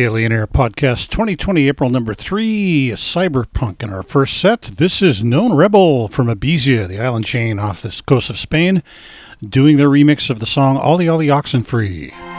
Alien Air Podcast 2020, April number three, Cyberpunk. In our first set, this is Known Rebel from Ibiza, the island chain off the coast of Spain, doing their remix of the song Ollie Ollie Oxenfree. Mlada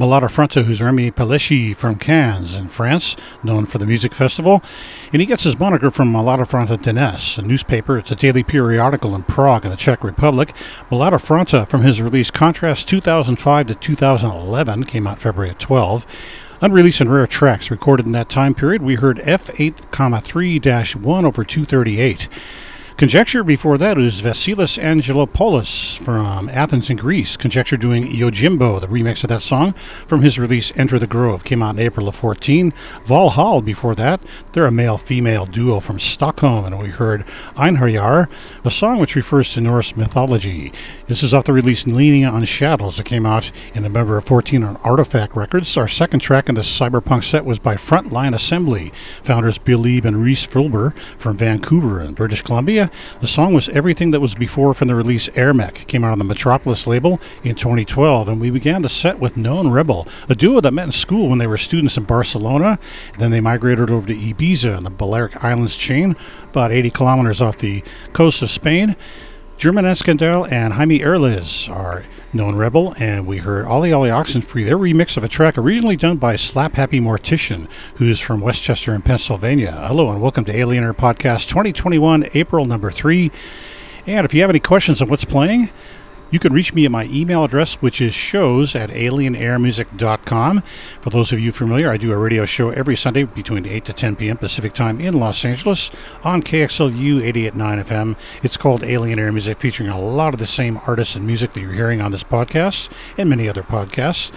Fronta, who's Remy Pelleschi from Cannes in France, known for the music festival. And he gets his moniker from Mlada Fronta Dnes, a newspaper. It's a daily periodical in Prague in the Czech Republic. Mlada Fronta, from his release Contrast 2005 to 2011, came out February 12. Unreleased and rare tracks recorded in that time period, we heard F8,3 1 over 238. Conjecture before that is Vasilis Angelopoulos from Athens in Greece. Conjecture doing Yojimbo, the remix of that song from his release Enter the Grove, came out in April of 14. Valhall before that, they're a male female duo from Stockholm, and we heard Einherjar, a song which refers to Norse mythology. This is off the release Leaning on Shadows that came out in November of 14 on Artifact Records. Our second track in this cyberpunk set was by Frontline Assembly, founders Bill Leeb and Rhys Fulber from Vancouver in British Columbia. The song was everything that was before from the release Air Mech. Came out on the Metropolis label in 2012, and we began the set with Known Rebel, a duo that met in school when they were students in Barcelona. Then they migrated over to Ibiza on the Balearic Islands chain, about 80 kilometers off the coast of Spain. German Eskandel and Jaime Erliz are known rebel, and we heard Ollie Ollie Oxenfree, their remix of a track originally done by Slap Happy Mortician, who's from West Chester in Pennsylvania. Hello, and welcome to Alien Air Podcast 2021, April number three. And if you have any questions on what's playing, you can reach me at my email address, which is shows at alienairmusic.com. For those of you familiar, I do a radio show every Sunday between 8 to 10 p.m. Pacific Time in Los Angeles on KXLU 88.9 FM. It's called Alien Air Music, featuring a lot of the same artists and music that you're hearing on this podcast and many other podcasts.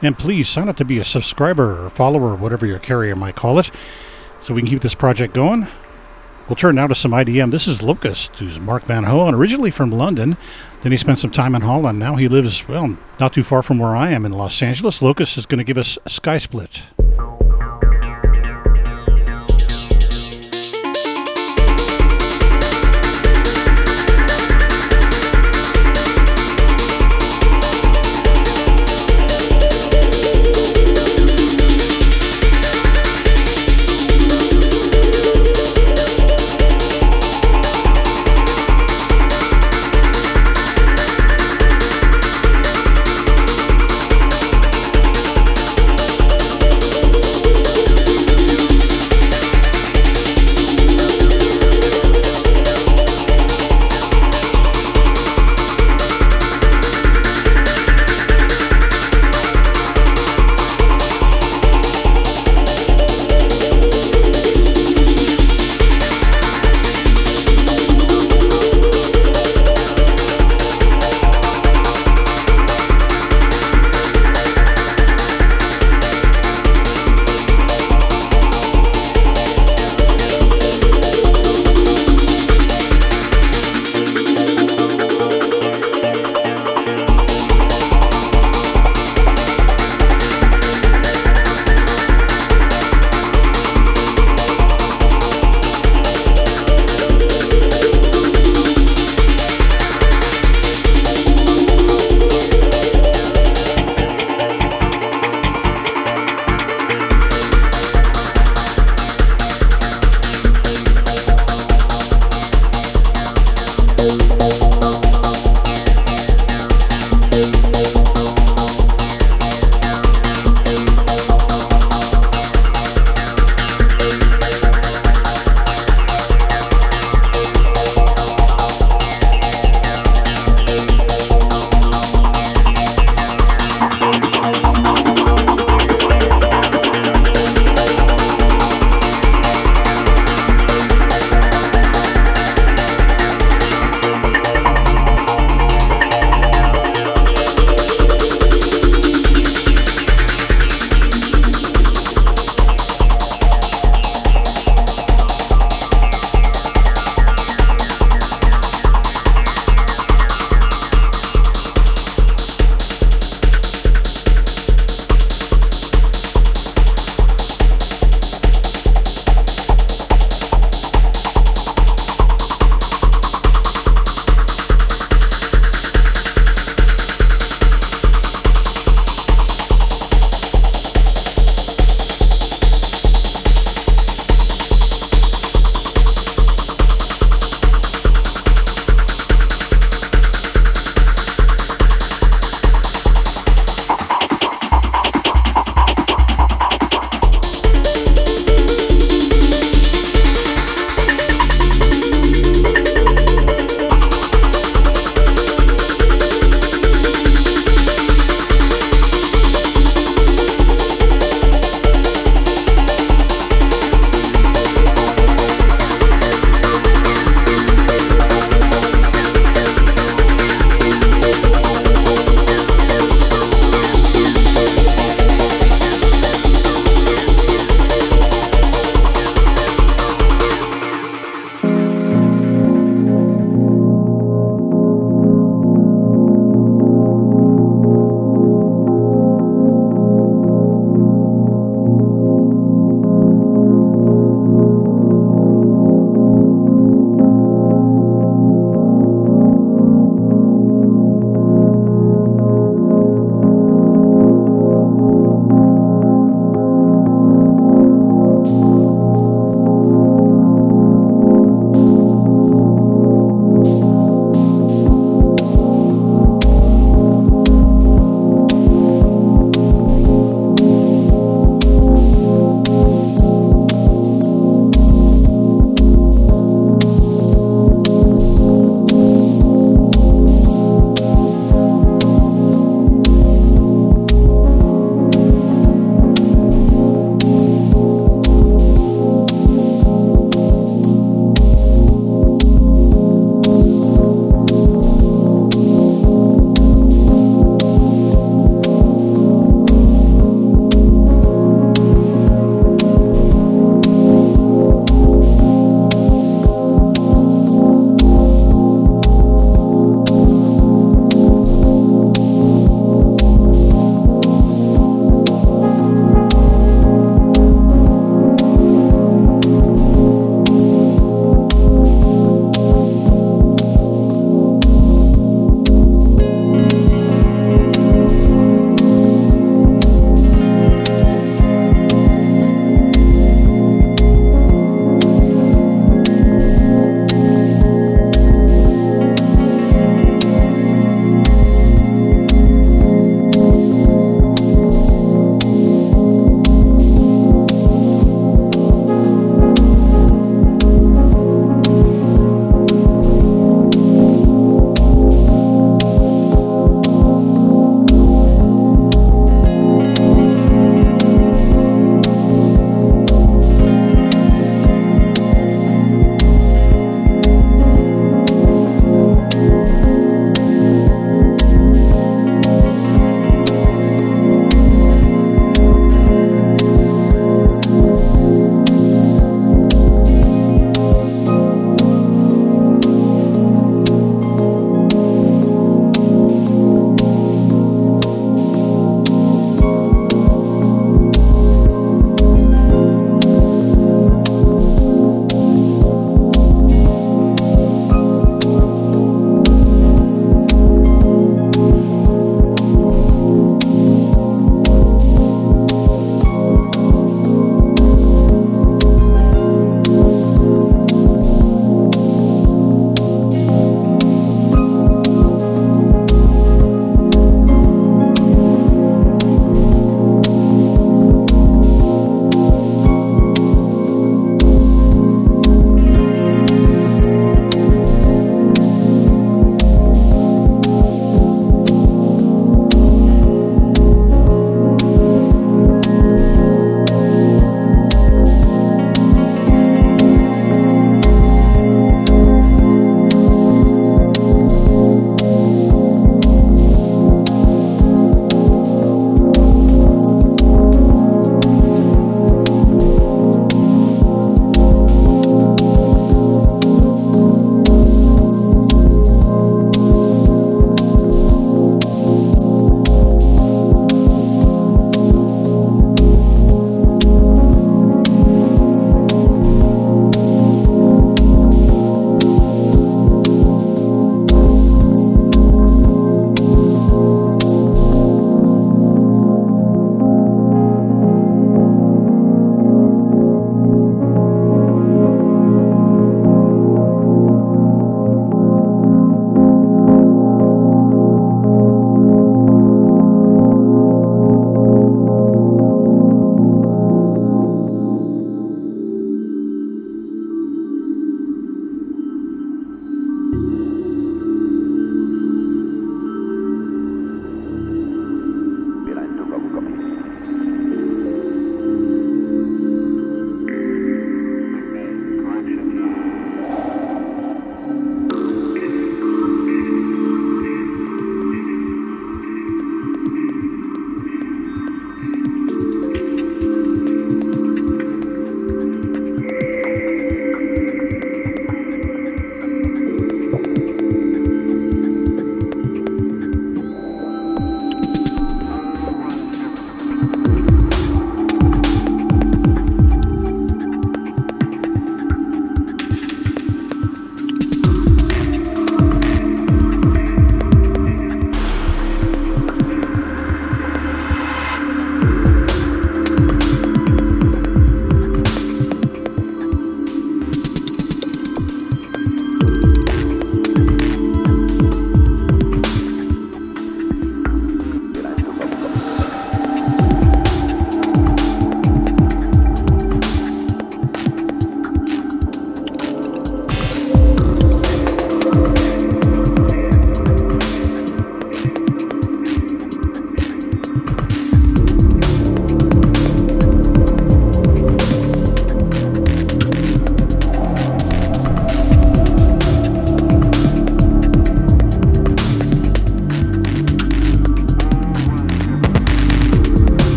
And please sign up to be a subscriber or follower, or whatever your carrier might call it, so we can keep this project going. We'll turn now to some IDM. This is Locust, who's Mark Van Hoen, originally from London. Then he spent some time in Holland. Now he lives, well, not too far from where I am in Los Angeles. Locust is going to give us Sky Split.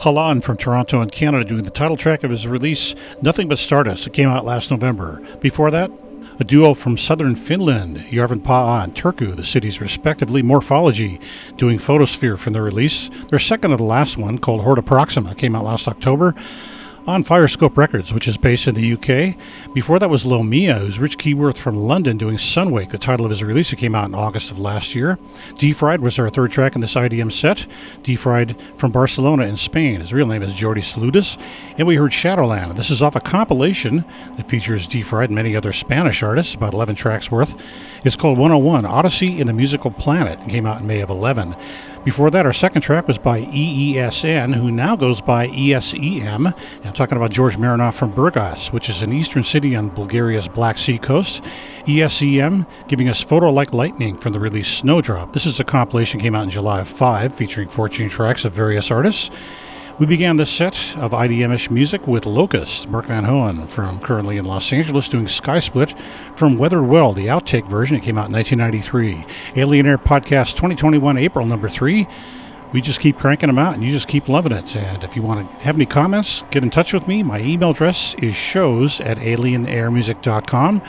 Halan from Toronto and Canada doing the title track of his release, Nothing But Stardust. It came out last November. Before that, a duo from southern Finland, Järvenpää and Turku, the cities respectively, Morphology, doing Photosphere from their release. Their second to the last one, called Horta Proxima, came out last October on Firescope Records, which is based in the UK. Before that was Lomia, who's Rich Keyworth from London doing Sunwake, the title of his release. It came out in August of last year. D-Fried was our third track in this IDM set. D-Fried from Barcelona in Spain. His real name is Jordi Saludas. And we heard Shadowland. This is off a compilation that features D-Fried and many other Spanish artists, about 11 tracks worth. It's called 101 Odyssey in the Musical Planet and came out in May of 11. Before that, our second track was by EESN, who now goes by ESEM. I'm talking about George Marinov from Burgas, which is an eastern city on Bulgaria's Black Sea coast. ESEM giving us Photo Like Lightning from the release Snowdrop. This is a compilation came out in July of 5, featuring 14 tracks of various artists. We began this set of IDMish music with Locust, Mark Van Hoen from currently in Los Angeles doing Sky Split from Weathered Well, the outtake version. It came out in 1993. Alien Air Podcast 2021, April number three. We just keep cranking them out and you just keep loving it. And if you want to have any comments, get in touch with me. My email address is shows at alienairmusic.com.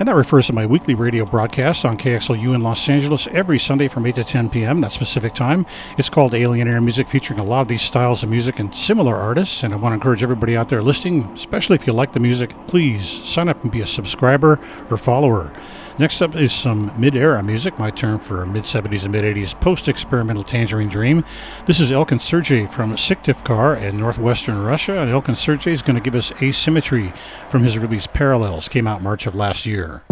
And that refers to my weekly radio broadcast on KXLU in Los Angeles every Sunday from 8 to 10 p.m. That specific time. It's called Alien Air Music, featuring a lot of these styles of music and similar artists. And I want to encourage everybody out there listening, especially if you like the music, please sign up and be a subscriber or follower. Next up is some mid era music, my term for mid 70s and mid 80s post experimental Tangerine Dream. This is Elkin Sergey from Syktyvkar in northwestern Russia, and Elkin Sergey is going to give us Asymmetry from his release Parallels, came out March of last year.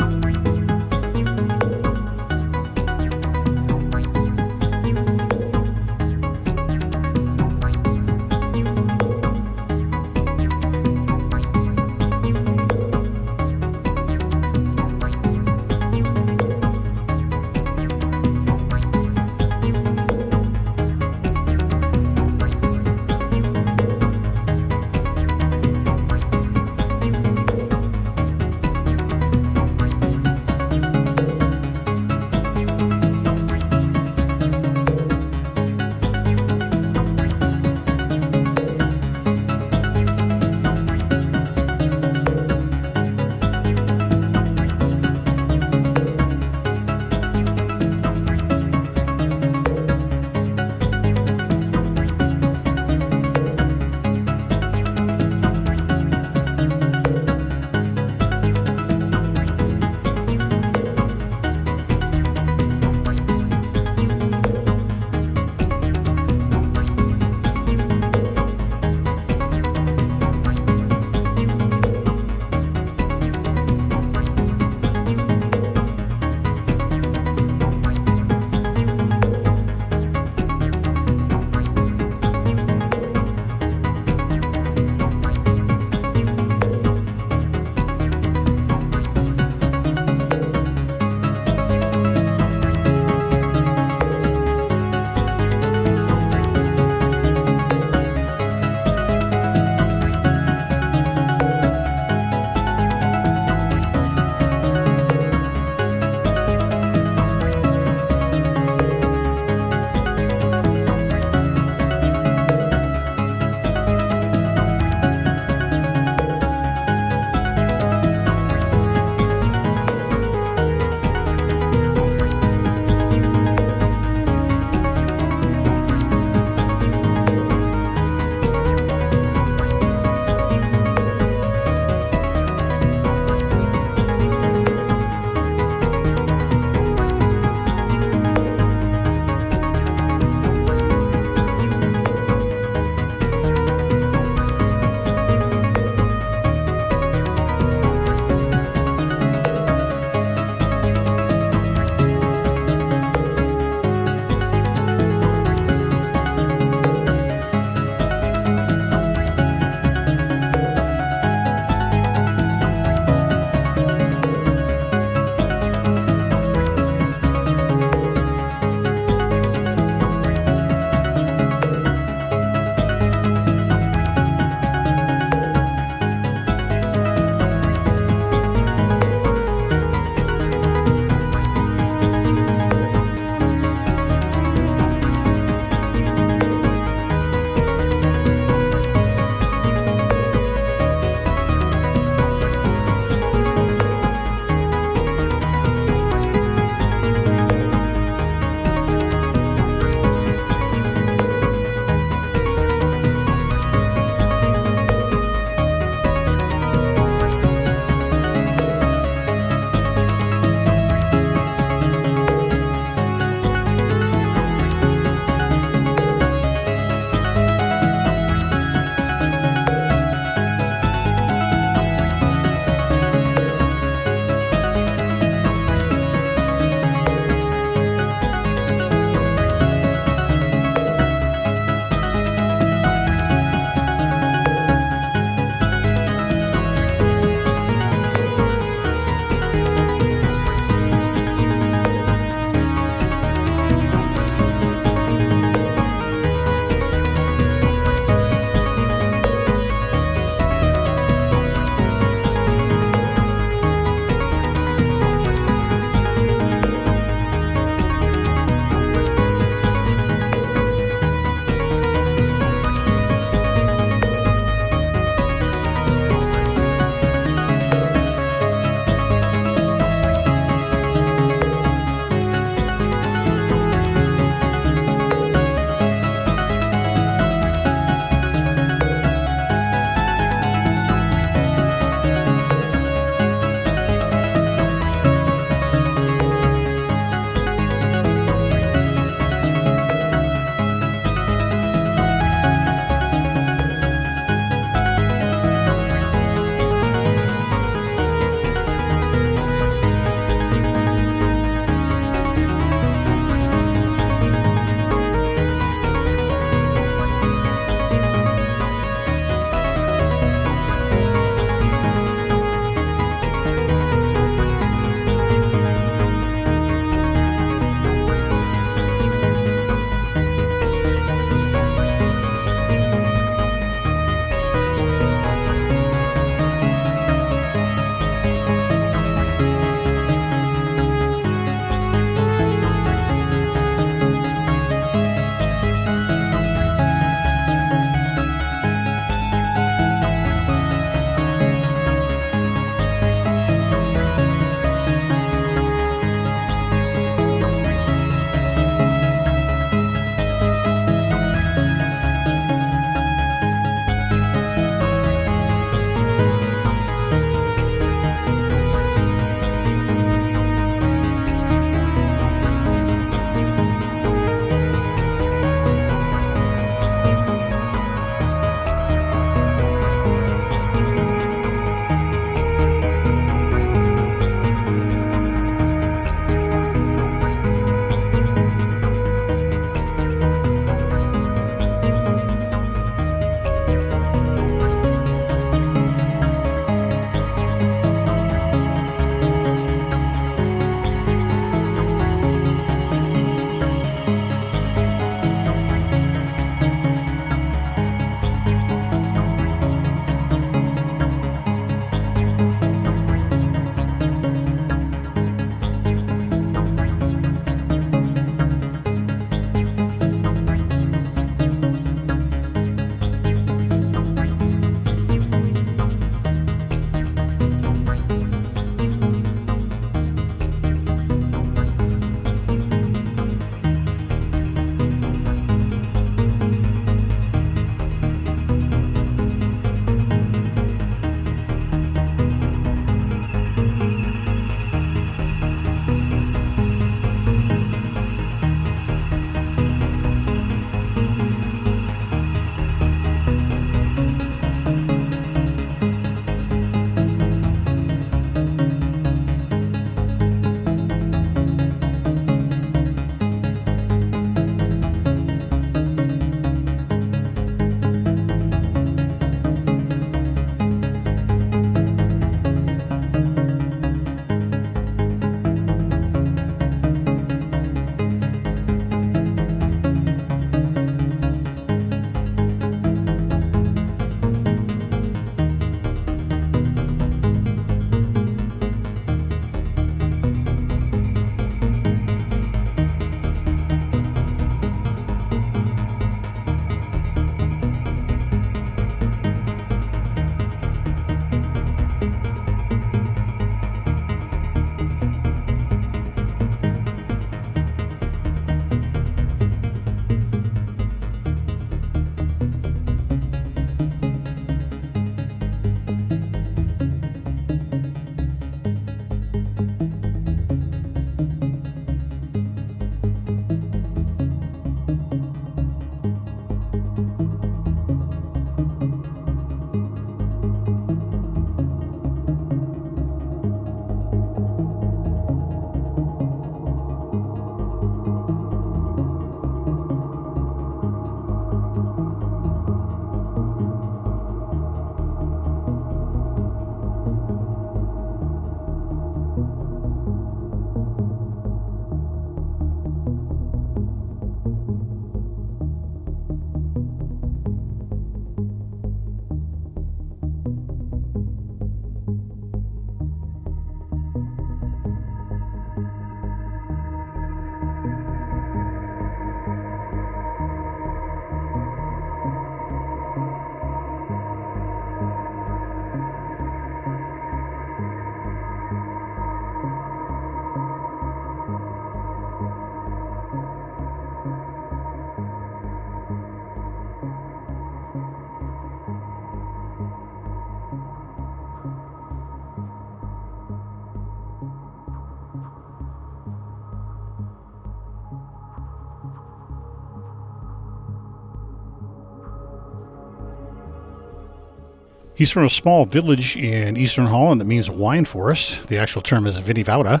He's from a small village in eastern Holland that means wine forest. The actual term is vinivauda.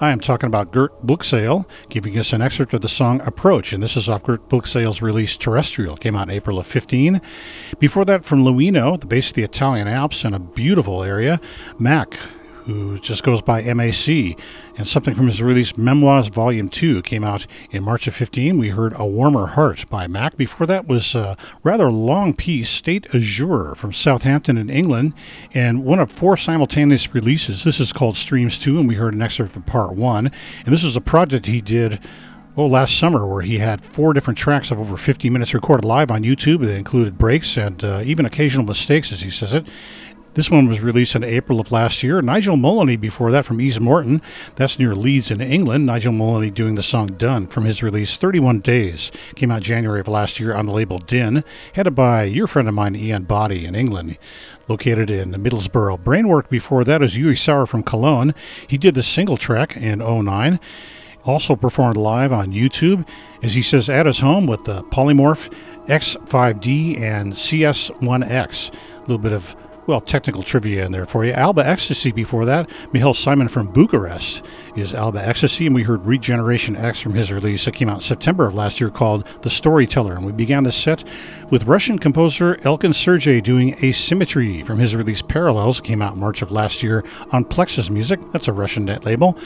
I am talking about Gert Bluksale, giving us an excerpt of the song Approach, and this is off Gert Bluksale's release Terrestrial. Came out in April of 15. Before that, from Luino, the base of the Italian Alps in a beautiful area, Mac who just goes by MAC, and something from his release Memoirs Volume 2 came out in March of 15. We heard A Warmer Heart by Mac. Before that was a rather long piece, State Azure from Southampton in England, and one of four simultaneous releases. This is called Streams 2, and we heard an excerpt of Part 1. And this is a project he did oh, last summer where he had four different tracks of over 50 minutes recorded live on YouTube. It included breaks and uh, even occasional mistakes, as he says it. This one was released in April of last year. Nigel Mullany before that from East Morton. That's near Leeds in England. Nigel Mullany doing the song Done from his release 31 Days. Came out January of last year on the label Din. Headed by your friend of mine, Ian Boddy in England located in Middlesbrough. Brainwork before that is Yuri Sauer from Cologne. He did the single track in 09. Also performed live on YouTube, as he says, at his home with the Polymorph X5D and CS1X. A little bit of well, technical trivia in there for you. Alba Ecstasy before that. Mihail Simon from Bucharest is Alba Ecstasy, and we heard Regeneration X from his release that came out September of last year called The Storyteller. And we began the set with Russian composer Elkin Sergey doing Asymmetry from his release Parallels, came out March of last year on Plexus Music. That's a Russian net label.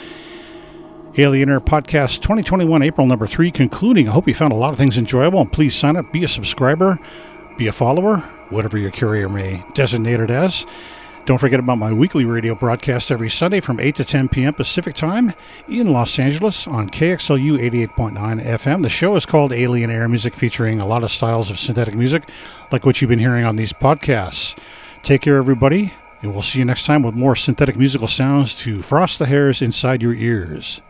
Alien Air Podcast 2021, April number three, concluding. I hope you found a lot of things enjoyable, and please sign up, be a subscriber, be a follower whatever your carrier may designate it as. Don't forget about my weekly radio broadcast every Sunday from 8 to 10 p.m. Pacific Time in Los Angeles on KXLU 88.9 FM. The show is called Alien Air Music, featuring a lot of styles of synthetic music, like what you've been hearing on these podcasts. Take care, everybody, and we'll see you next time with more synthetic musical sounds to frost the hairs inside your ears.